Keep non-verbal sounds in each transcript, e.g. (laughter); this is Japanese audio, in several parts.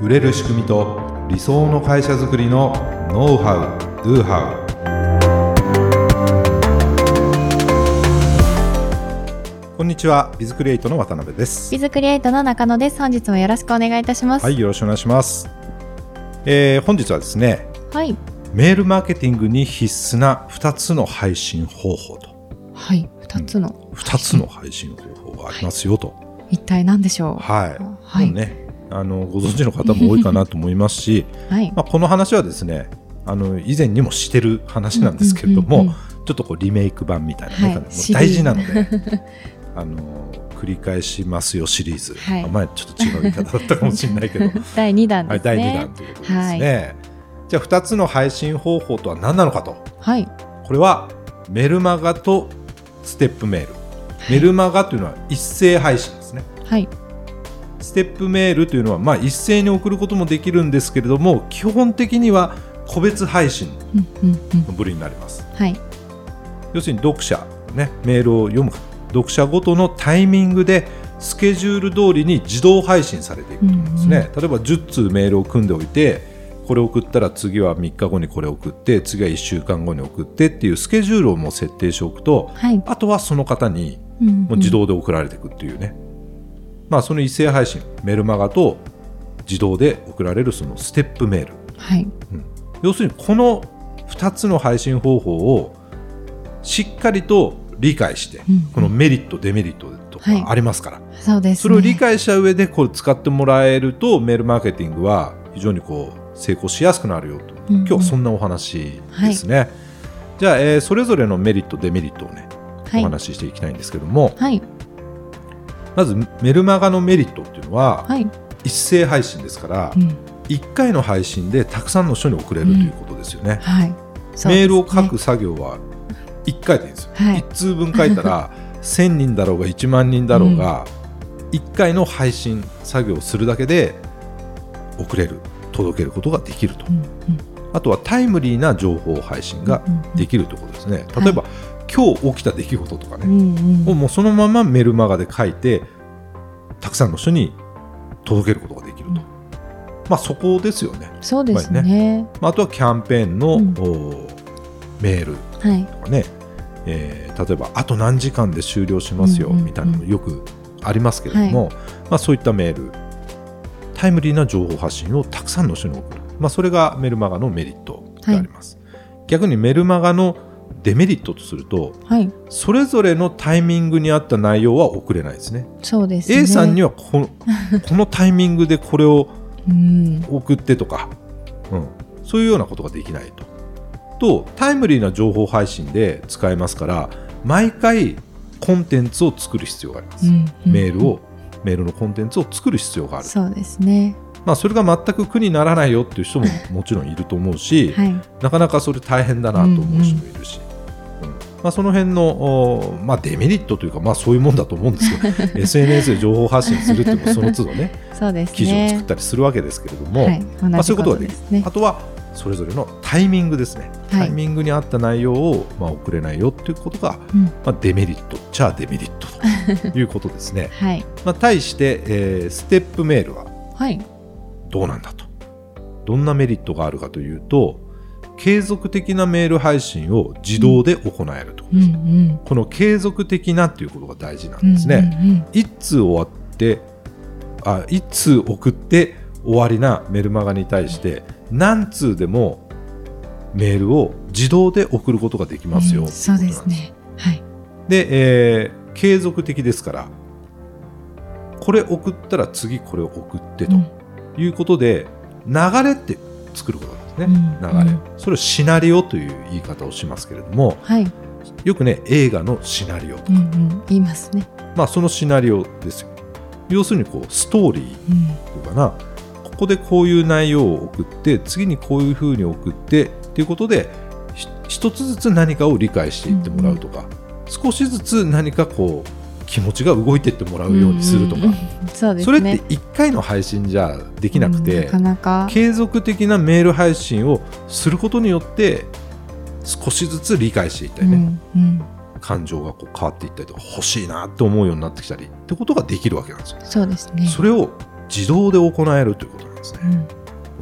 売れる仕組みと理想の会社づくりのノウハウ・ドゥハウこんにちはビズクリエイトの渡辺です。ビズクリエイトの中野です。本日もよろしくお願いいたします。はいよろしくお願いします、えー本日はですねはい。メールマーケティングに必須な2つの配信方法と。はい二つの、2つの配信方法がありますよと、一体何でしょう？はい、はい。もうねあのご存知の方も多いかなと思いますし (laughs) はい。まあ、この話はですねあの以前にもしてる話なんですけれども、うんうん。うんちょっとこうリメイク版みたいなね、はい。もう大事なので (laughs) あの繰り返しますよシリーズ、はい。あ前ちょっと違う言い方だったかもしれないけど、(laughs) 第二弾はい、ですね。第2弾ということですね、じゃあ2つの配信方法とは何なのかと。はい。これはメルマガとステップメール、メルマガというのは一斉配信ですね。はいステップメールというのは、まあ、一斉に送ることもできるんですけれども基本的には個別配信うんうんうんの部類になります。はい。要するに読者、ね、メールを読む。読者ごとのタイミングでスケジュール通りに自動配信されていくと思うんですね、例えば10通メールを組んでおいてこれを送ったら次は3日後にこれを送って次は1週間後に送ってっていうスケジュールをもう設定しておくとはい。あとはその方にうんうん。もう自動で送られていくっていうね、まあその一斉配信メルマガと自動で送られるそのステップメール。はい。要するにこの2つの配信方法をしっかりと理解して、うん。このメリットデメリットとはい。かありますから、そうですね。それを理解した上でこれ使ってもらえるとメールマーケティングは非常にこう成功しやすくなるよと、うんうん。今日はそんなお話ですね、じゃあ、えーそれぞれのメリットデメリットをね、はい。お話ししていきたいんですけども。はいまずメルマガのメリットっていうのは、はい。一斉配信ですから、うん。1回の配信でたくさんの人に送れるということですよね、はい。そうですね。メールを書く作業は1回でいいんですよ、はい。1通分書いたら (laughs) 1000人だろうが1万人だろうが、1回の配信作業をするだけで送れる届けることができると、うんうん。あとはタイムリーな情報配信ができるということですね、例えば、今日起きた出来事とかね、うんうん。をもうそのままメルマガで書いてたくさんの人に届けることができると、うん。まあそこですよね、そうですやっぱりね。まあ、あとはキャンペーンの、うん。おメールはいとかね、えー例えばあと何時間で終了しますよ、みたいなのよくありますけれども、まあ、そういったメールタイムリーな情報発信をたくさんの人に送る、まあ、それがメルマガのメリットであります、逆にメルマガのデメリットとするとはい。それぞれのタイミングに合った内容は送れないですね。そうですね。A さんにはこの (laughs) このタイミングでこれをうん。送ってとか、うん、そういうようなことができないと。とタイムリーな情報配信で使えますから毎回コンテンツを作る必要があります、うんうんメールをメールのコンテンツを作る必要がある、そうですね。まあ、それが全く苦にならないよっていう人ももちろんいると思うし、はい。なかなかそれ大変だなと思う人もいるし、うんまあ、その辺の、おまあ、デメリットというか、まあ、そういうもんだと思うんですけど (laughs) SNS で情報発信するっていうのもその都度ねそうですね。記事を作ったりするわけですけれども、はいまあ、そういうことができるねあとはそれぞれのタイミングですね、はい。タイミングに合った内容を、まあ、送れないよっていうことが、うん。まあ、デメリットっちゃデメリットということですね。(laughs) はい。まあ、対して、えーステップメールははい。どうなんだと。どんなメリットがあるかというと継続的なメール配信を自動で行えると。いうん。この継続的なっていうことが大事なんですね。一通終わってあ一通送って終わりなメルマガに対して何通でもメールを自動で送ることができますよ、うん。そうですね。はい。で、えー継続的ですからこれ送ったら次これを送ってということで、流れって作ることなんですね、うん流れ、うん。それをシナリオという言い方をしますけれどもはい。よくね映画のシナリオ。とか、うんうん。言いますね。まあそのシナリオですよ。要するにこうストーリー。うん。というかな。ここでこういう内容を送って次にこういうふうに送ってっていうことでひ一つずつ何かを理解していってもらうとか、少しずつ何かこう気持ちが動いていってもらうようにするとか、うんうんうん。そうですそれってね1回の配信じゃできなくて、うんなかなか。継続的なメール配信をすることによって少しずつ理解していったりね、うんうん。感情がこう変わっていったりとか欲しいなって思うようになってきたりってことができるわけなんですよ。そうですね。それを自動で行えるということなんです。ね、うん。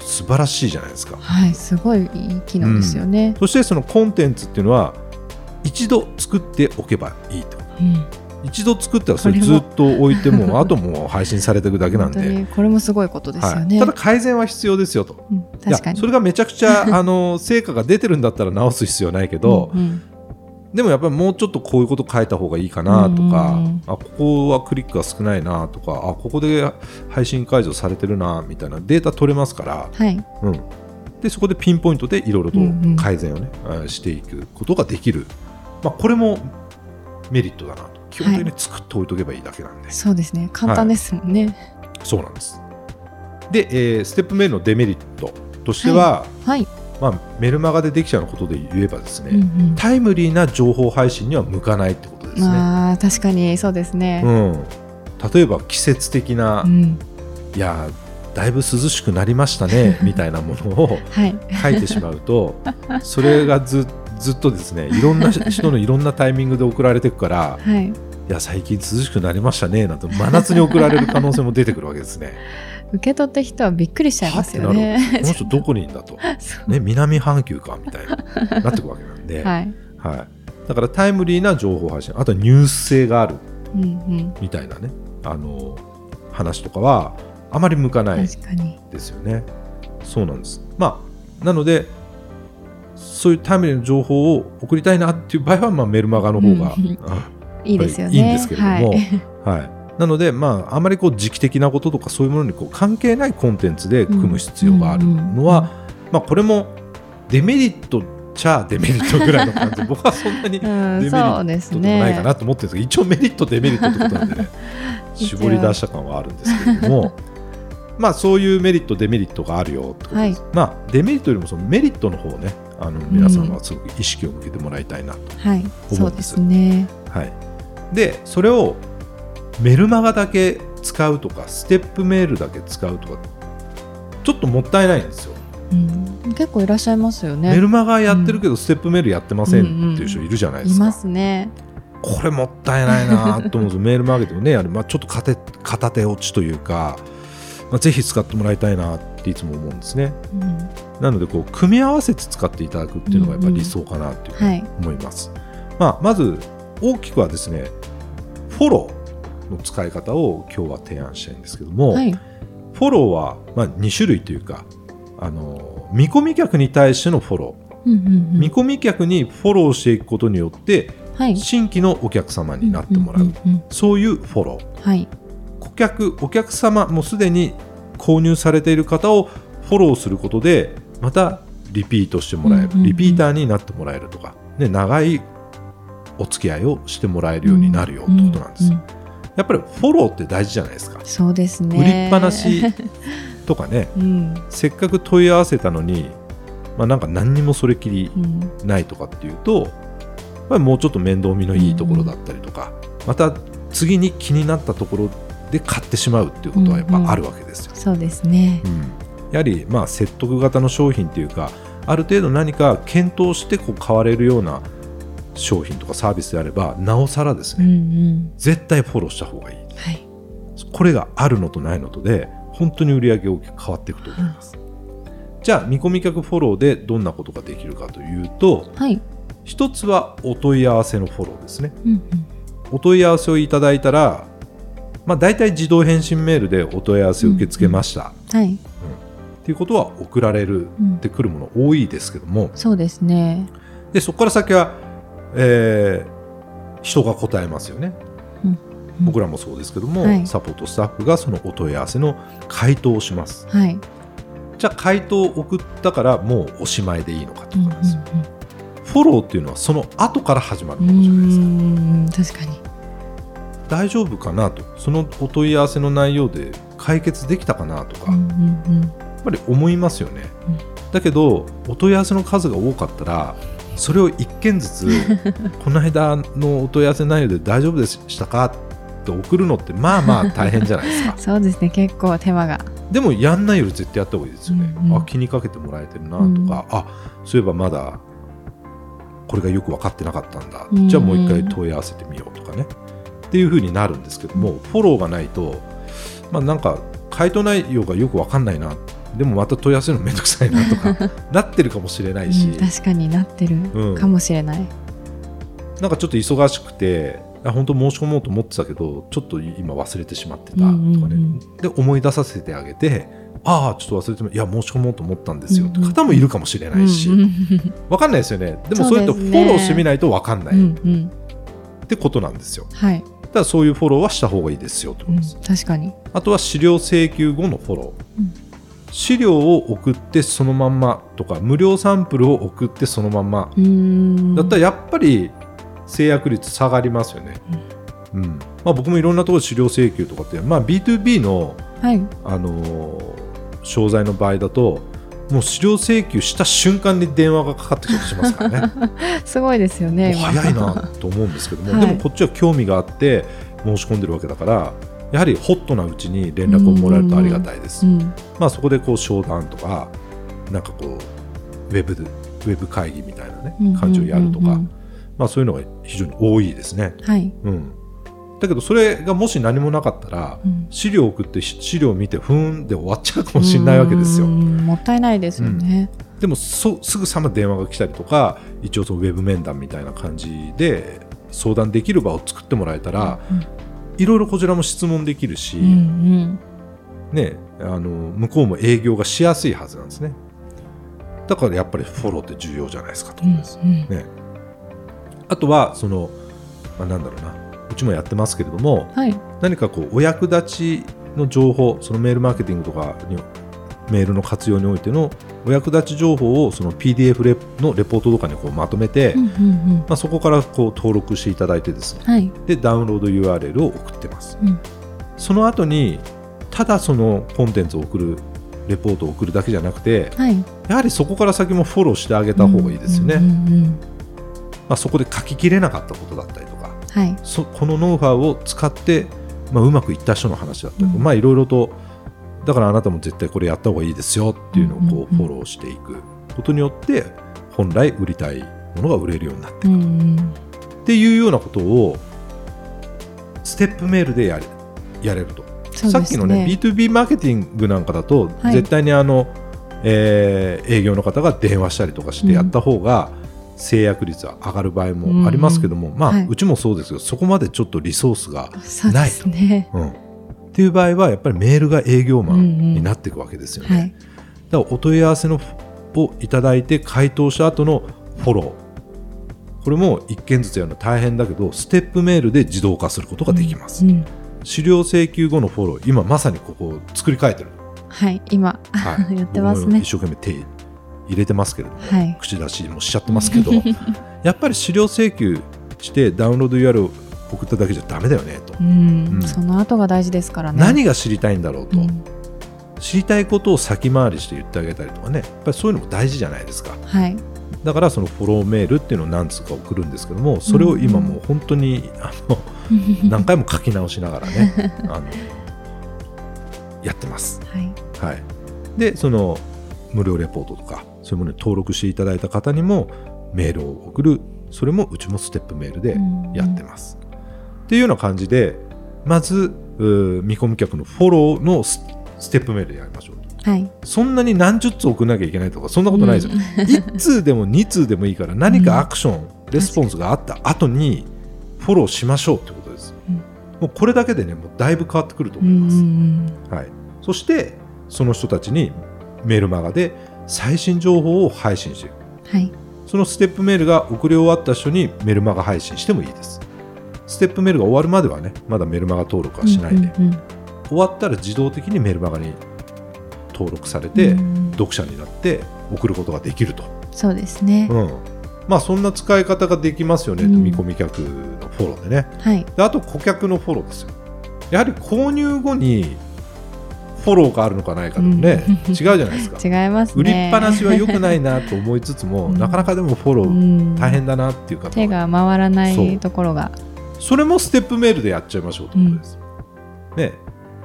素晴らしいじゃないですか。はい、すごいいい機能ですよね。そしてそのコンテンツっていうのは一度作っておけばいいとうん一度作ったらそれずっと置いても (laughs) あともう配信されていくだけなんで、にこれもすごいことですよね。はい、ただ改善は必要ですよと。うんい確かに。やそれがめちゃくちゃ (laughs) あの成果が出てるんだったら直す必要はないけど、うんうん。でもやっぱりもうちょっとこういうこと書いた方がいいかなとか、うんうんあここはクリックが少ないなとかあここで配信解除されてるなみたいなデータ取れますから、はい。うん、でそこでピンポイントでいろいろとうんうん。改善をね、あしていくことができる、まあ、これもメリットだなと基本的に作っておいとけばいいだけなんで、そうですね。簡単ですもんね。そうなんですで、えーステップメールのデメリットとしては、はい。まあ、メルマガでできちゃうことで言えばですね、うんうんタイムリーな情報配信には向かないってことですね。まあ確かにそうですね。うん、例えば季節的な、うんいやだいぶ涼しくなりましたね (laughs) みたいなものをはい。書いてしまうとそれがずずっとですねいろんな (laughs) 人のいろんなタイミングで送られていくからはい。いや最近涼しくなりましたねなんて真夏に送られる可能性も出てくるわけですね。(laughs) 受け取った人はびっくりしちゃいますよね。(laughs) この人どこにいるんだと、ね、南半球かみたいななってくるわけなんで、はい。はい、だからタイムリーな情報配信あとはニュース性があるうんうん。みたいなねあの話とかはあまり向かない。ですよね。そうなんです。まあ、なので、そういうタイムリーな情報を送りたいなっていう場合は、まあ、メルマガの方が、うんあいいですよね。いいんですけれどもはい。はい。なので、まあ、あまりこう時期的なこととかそういうものにこう関係ないコンテンツで組む必要があるのは、まあ、これもデメリットちゃデメリットぐらいの感じで僕はそんなにデ (laughs) メうん、リットでもないかね。なと思ってるんですけど、一応メリットデメリットってことなんでね絞り出した感はあるんですけれども (laughs) まあそういうメリットデメリットがあるよってことです、まあデメリットよりもそのメリットの方をねあの皆さんはすごく意識を向けてもらいたいなと、はい。思うんでそうですすね。はい、でそれをメルマガだけ使うとかステップメールだけ使うとかちょっともったいないんですよ、うん、結構いらっしゃいますよね。メルマガやってるけどステップメールやってませんっていう人いるじゃないですか、いますね。これもったいないなと思うんですよ。(laughs) メールマーケティングねやる、まあ、ちょっと片手片手落ちというか、まあ、ぜひ使ってもらいたいなっていつも思うんですね。うん、なのでこう組み合わせて使っていただくっていうのがやっぱり理想かなというふうにはい。思います、まあ、まず大きくはですねフォローの使い方を今日は提案したいんですけども、はい。フォローはまあ2種類というかあの見込み客に対してのフォロー、うんうんうん見込み客にフォローしていくことによってはい。新規のお客様になってもらう,、んんうんそういうフォローはい。顧客お客様もうすでに購入されている方をフォローすることでまたリピートしてもらえる、うんうんうんリピーターになってもらえるとか、ね、長いお付き合いをしてもらえるようになるよってことなんです、ううやっぱりフォローって大事じゃないですかそうですね。売りっぱなし (laughs) とかねうん。せっかく問い合わせたのに、まあ、なんか何にもそれきりうん。ないとかっていうとやっぱりもうちょっと面倒見のいいところだったりとか、また次に気になったところで買ってしまうっていうことはやっぱあるわけですよ。そうですね。うんやはりまあ説得型の商品っていうかある程度何か検討してこう買われるような商品とかサービスであればなおさらですうんうね、ん。絶対フォローした方がいいはい。これがあるのとないのとで本当に売り上げ大きく変わっていくと思います、じゃあ見込み客フォローでどんなことができるかというとはい。一つはお問い合わせのフォローですねうんうん。お問い合わせをいただいたら、まあ、大体自動返信メールでお問い合わせを受け付けました、はい。っていうことは送られるうん。ってくるもの多いですけども。そうですね。でそこから先は、えー人が答えますよね、うん。うん。僕らもそうですけども、はい。サポートスタッフがそのお問い合わせの回答をします。はい。じゃあ回答を送ったからもうおしまいでいいのかとうんうんかです、フォローっていうのはその後から始まるうん。ものじゃないです。かうん確かに。大丈夫かなと。そのお問い合わせの内容で解決できたかなとか、うんうんやっぱり思いますよね、うん。だけどお問い合わせの数が多かったらそれを1件ずつ (laughs) この間のお問い合わせ内容で大丈夫でしたか？って送るのってまあまあ大変じゃないですか。うん。そうですね。結構手間が。でもやんないより絶対やった方がいいですよね、うんうん。あ気にかけてもらえてるなとか、あそういえばまだこれがよく分かってなかったんだ、うんじゃあもう一回問い合わせてみようとかね。っていう風になるんですけどもフォローがないとまあなんか回答内容がよく分かんないなでもまた問い合わせるのめんどくさいなとか (laughs) なってるかもしれないし、うん確かになってるうん。かもしれない、なんかちょっと忙しくてあ本当申し込もうと思ってたけどちょっと今忘れてしまってたとかね、うんうんうん。で思い出させてあげてああちょっと忘れてもいや申し込もうと思ったんですよ。ってうんうん。方もいるかもしれないし、うんうんわかんないですよね。でもそそううやってフォローしてみないとわかんない。うんっうん。てことなんですよ。はい、だからそういうフォローはした方がいいですよってこうんとです、確かに、あとは資料請求後のフォロー、うん資料を送ってそのまんまとか無料サンプルを送ってそのまんま。だったらやっぱり制約率下がりますよね、うん。まあ、僕もいろんなところで資料請求とかって、まあ、B2B の、はい。あのー商材の場合だともう資料請求した瞬間に電話がかかってきたりしますからね。(laughs) すごいですよね早いなと思うんですけども、はい。でもこっちは興味があって申し込んでるわけだからやはりホットなうちに連絡をもらえるとありがたいです、うんまあ、そこでこう商談とかなんかこうウェブでウェブ会議みたいなねうん感じをやるとか、うんうんうんまあ、そういうのが非常に多いですね、はい、うん、だけどそれがもし何もなかったら、うん。資料を送ってし資料を見てふーんで終わっちゃうかもしれないわけですよ。もったいないですよね、でもそすぐさま電話が来たりとか一応そのウェブ面談みたいな感じで相談できる場を作ってもらえたら、うんいろいろこちらも質問できるし、うんうん。ね、あの向こうも営業がしやすいはずなんですね。だからやっぱりフォローって重要じゃないですかと、うんうん。ね、あとはその、まあ、なんだろうな。うちもやってますけれどもはい。何かこうお役立ちの情報そのメールマーケティングとかにメールの活用においてのお役立ち情報をその PDF レのレポートとかにこうまとめて、うんうんうん。まあ、そこからこう登録していただいてですね。はい。でダウンロード URL を送ってます、うん。その後にただそのコンテンツを送るレポートを送るだけじゃなくてはい。やはりそこから先もフォローしてあげた方がいいですよね、うんうんうん。まあ、そこで書ききれなかったことだったりとかはい。そこのノウハウを使って、まあ、うまくいった人の話だったりとか、うん。まあいろいろとだからあなたも絶対これやった方がいいですよっていうのをこうんうんううんフォローしていくことによって本来売りたいものが売れるようになっていくうんうん。っていうようなことをステップメールでやれやれると、そうですさっきのね B2B マーケティングなんかだと、はい。絶対にあの、えー営業の方が電話したりとかしてやった方が、制約率は上がる場合もありますけども、まあ、はい。うちもそうですけどそこまでちょっとリソースが、そうですね。うん、っていう場合はやっぱりメールが営業マンになっていくわけですよね。はい。だからお問い合わせのをいただいて回答した後のフォロー。これも1件ずつやるの大変だけどステップメールで自動化することができます、うん資料請求後のフォロー。今まさにここを作り変えてる、はい今、はい、(laughs) やってますね。一生懸命手入れてますけれども、はい。口出しもしちゃってますけど。(laughs) やっぱり資料請求してダウンロード URL を送っただけじゃダメだよねと、うん。うん。その後が大事ですからね。何が知りたいんだろうと、うん。知りたいことを先回りして言ってあげたりとかねやっぱりそういうのも大事じゃないですか。はい。だからそのフォローメールっていうのを何通か送るんですけどもそれを今もう本当にあの (laughs) 何回も書き直しながらね (laughs) あのやってます。はい。はい、でその無料レポートとかそういうものに登録していただいた方にもメールを送る。それもうちもステップメールでやってます。っていうような感じでまず見込み客のフォローのスステップメールでやりましょうと。はい。そんなに何十通送らなきゃいけないとかそんなことないですよ。1通でも2通でもいいから何かアクション、レスポンスがあった後にフォローしましょうってことです。うん。もうこれだけでねもうだいぶ変わってくるとうんう思います。んはい、そしてその人たちにメールマガで最新情報を配信していく。はい。そのステップメールが送り終わった人にメルマガ配信してもいいですステップメールが終わるまではねまだメルマガ登録はしないで、うんうん終わったら自動的にメルマガに登録されて、うん。読者になって送ることができると、そうですね。うん。まあそんな使い方ができますよね、うん。見込み客のフォローでね。はい。であと顧客のフォローですよ。やはり購入後にフォローがあるのかないかとね、うん。違うじゃないですか。(laughs) 違いますね。売りっぱなしは良くないなと思いつつも、うん。なかなかでもフォロうーん。大変だなっていう方は手が回らないところがそれもステップメールでやっちゃいましょうということです。ね、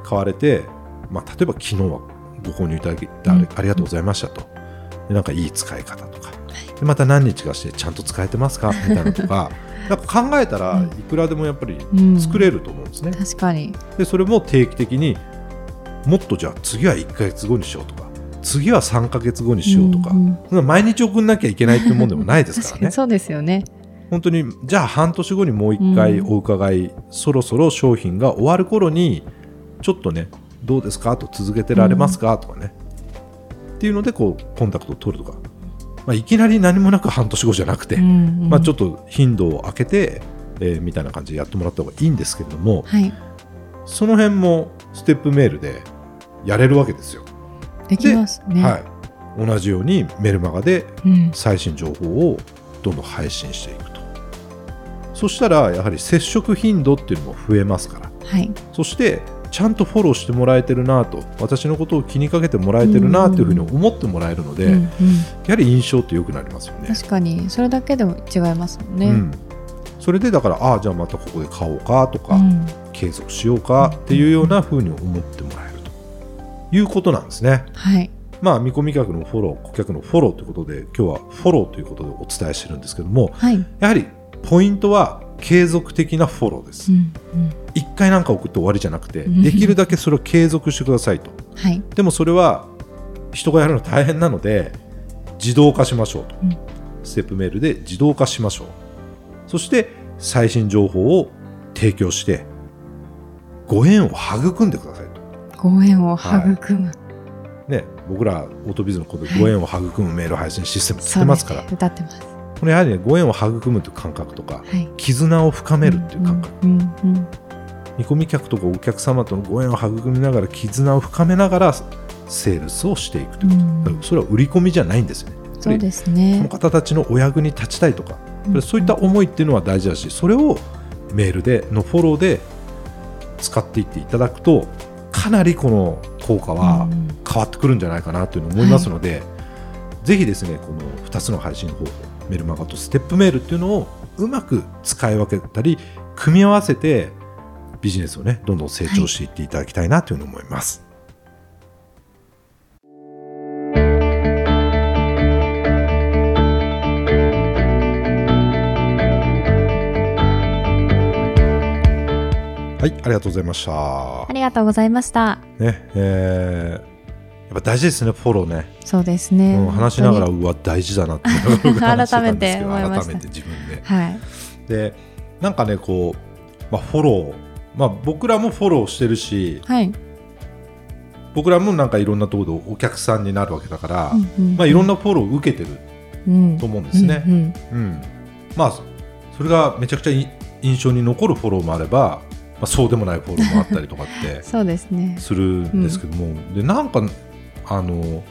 買われて、まあ、例えば昨日はご購入いただきありがとうございましたと。でなんかいい使い方とか、でまた何日かしてちゃんと使えてますか？みたいなのとか。(laughs) なんか考えたらうん。いくらでもやっぱりうん。作れると思うんですね。確かに。でそれも定期的にもっとじゃあ次は1ヶ月後にしようとか次は3ヶ月後にしようとか、うんうん。毎日送んなきゃいけないっていうもんでもないですからね。そうですよね。本当にじゃあ半年後にもう一回うん。お伺い、そろそろ商品が終わる頃にちょっとねどうですか？と続けてられますか、とかね。っていうのでこうコンタクトを取るとか、まあ、いきなり何もなく半年後じゃなくて、まあ、ちょっっと頻度を空けて、えーみたいな感じでやってもらった方がいいんですけれどもはい。その辺もステップメールでやれるわけですよ。できますね。はい、同じようにメルマガでうん。最新情報をどんどん配信していくとそしたらやはり接触頻度っていうのも増えますからはいそしてちゃんとフォローしてもらえてるなと私のことを気にかけてもらえてるなというふうに思ってもらえるので、うんうんやはり印象って良くなりますよね。確かにそれだけでも違いますもんね。うん、それでだからああじゃあまたここで買おうかとか、うん継続しようかっていうようなふうに思ってもらえるということなんですね。はいまあ見込み客のフォロー顧客のフォローということで今日はフォローということでお伝えしてるんですけどもはい。やはりポイントは継続的なフォローです。う。んうん。一回なんか送って終わりじゃなくてうん。できるだけそれを継続してくださいと。はい。でもそれは人がやるの大変なので自動化しましょうと、うん。ステップメールで自動化しましょう。そして最新情報を提供してご縁を育んでくださいと、ご縁を育む。ね、僕らオートビズのことでご縁を育むメール配信システムって言ってますから、そうね。歌ってます。これやはり、ね、ご縁を育むという感覚とかはい。絆を深めるっていう感覚、うんうんうん見込み客とかお客様とのご縁を育みながら絆を深めながらセールスをしていくと。いうこと、うん。それは売り込みじゃないんですよね。そうですこのね。方たちのお役に立ちたいとか、うんそういった思いっていうのは大事だしそれをメールでのフォローで使っていっていただくとかなりこの効果はうん変わってくるんじゃないかなというのを思いますので、ぜひですねこの2つの配信方法メルマガとステップメールっていうのをうまく使い分けたり組み合わせてビジネスをねどんどん成長していっていただきたいなというふうに思います。はい、ありがとうございました。ありがとうございました。ね、えーやっぱ大事ですね、フォローね。そうですね。うん、話しながら、本うわ、大事だなって (laughs) 改めて思いました改めて自分で。はい。で、なんかね、こう、まあ、フォロー、まあ、僕らもフォローしてるし、はい。僕らもなんかいろんなところでお客さんになるわけだから、うんうんまあ、いろんなフォローを受けてるうんと思うんですね。うんうんうんまあ、それがめちゃくちゃい印象に残るフォローもあれば、まあ、そうでもないフォローもあったりとかって (laughs) そうですね。するんですけども、でなんかあの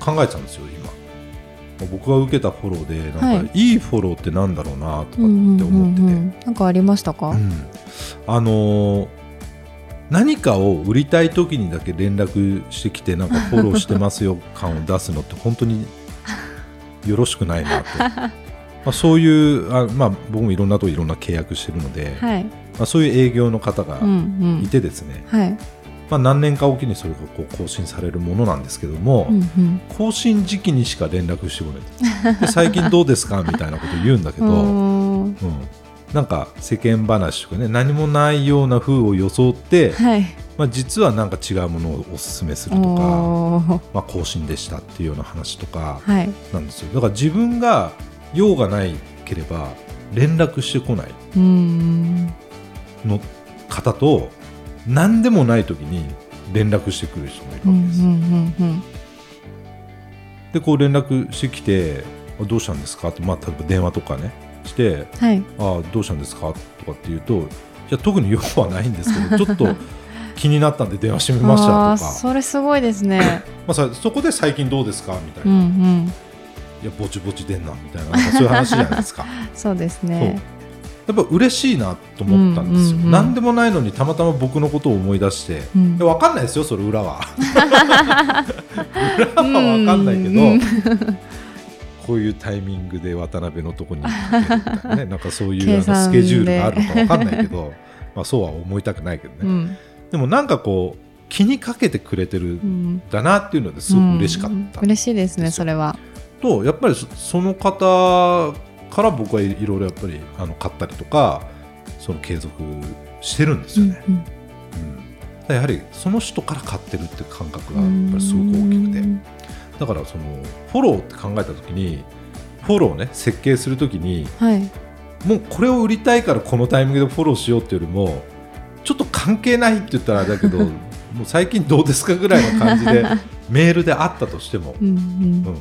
考えてたんですよ今僕が受けたフォローでなんか、、はいいフォローってなんだろうなとかってうんうんうん思ってて、うんなんかありましたか？うんあの何かを売りたい時にだけ連絡してきてなんか (laughs) フォローしてますよ感を出すのって本当によろしくないなとまあそういうあ、まあ、僕もいろんなとこいろんな契約してるので、はい。まあ、そういう営業の方がうんうん。いてですね、はい。まあ、何年かおきにそれがこう更新されるものなんですけども、うんうん。更新時期にしか連絡してこないで最近どうですかみたいなこと言うんだけど、(laughs) うんなんか世間話とかね何もないような風を装って、はい。まあ、実はなんか違うものをおすすめするとか、まあ、更新でしたっていうような話とかはい。なんですよだから自分が用がないければ連絡してこない。の方と何でもない時に連絡してくる人もいるうんうんわけです。うんでこう連絡してきて「あどうしたんですか?」って、まあ、例えば電話とかねしてうん。はい。「あどうしたんですか?」とかって言うと「じゃ特に用はないんですけど (laughs) ちょっと気になったんで電話してみました」とか、それすごいですね。まあ、さそこで「最近どうですか?」みたいうんうなん。「いやぼちぼち出んな」みたいなそういう話じゃないですか。(laughs) そうですね。やっぱ嬉しいなと思ったんですよ、うんうんうん。何でもないのにたまたま僕のことを思い出して、うん。分かんないですよそれ裏は。(laughs) 裏は分かんないけど、うんこういうタイミングで渡辺のとこに行ってね。(laughs) なんかそういうスケジュールがあるのか分かんないけど。まあそうは思いたくないけどね、うん。でもなんかこう気にかけてくれてるうんんだなっていうのですごく嬉しかった、うん。嬉しいですねそれは。とやっぱりそその方から僕はいろいろやっぱりあの買ったりとかその継続してるんですよね。うんうん。やはりその人から買ってるっていう感覚がやっぱりすごく大きくて。だからそのフォローって考えた時にフォローね設計する時にはい。もうこれを売りたいからこのタイミングでフォローしようっていうよりもちょっと関係ないって言ったらあれだけど (laughs) もう最近どうですかぐらいの感じで (laughs) メールであったとしても、うんうん。うん、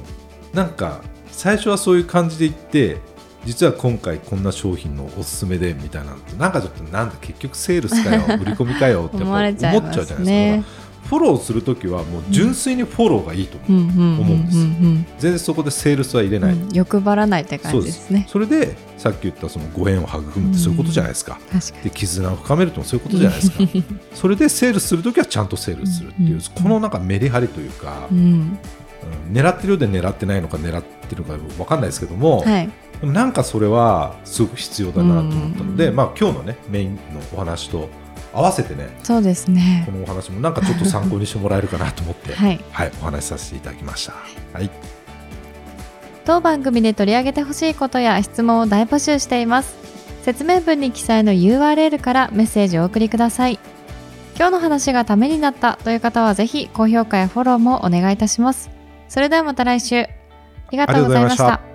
なんか最初はそういう感じで言って実は今回こんな商品のおすすめでみたいなのってなんかちょっとなんだ結局セールスかよ売り込みかよって思っちゃうじゃすないですか。ね。フォローするときはもう純粋にフォローがいいと思う、うんです全然そこでセールスは入れない、うん欲張らないって感じですね。それでさっき言ったそのご縁を育むってそういうことじゃないですか、確かで絆を深めるってもそういうことじゃないですか。(laughs) それでセールするときはちゃんとセールするっていう、うん。うんこのなんかメリハリというか。うん狙ってるようで狙ってないのか狙ってるのか分かんないですけども、はい。なんかそれはすごく必要だなと思ったので、うん。まあ、今日のねメインのお話と合わせてねそうですね。こ。のお話もなんかちょっと参考にしてもらえるかなと思って、はい。はい、お話しさせていただきました。はい、当番組で取り上げてほしいことや質問を大募集しています。説明文に記載の URL からメッセージをお送りください。今日の話がためになったという方はぜひ高評価やフォローもお願いいたします。それではまた来週。ありがとうございました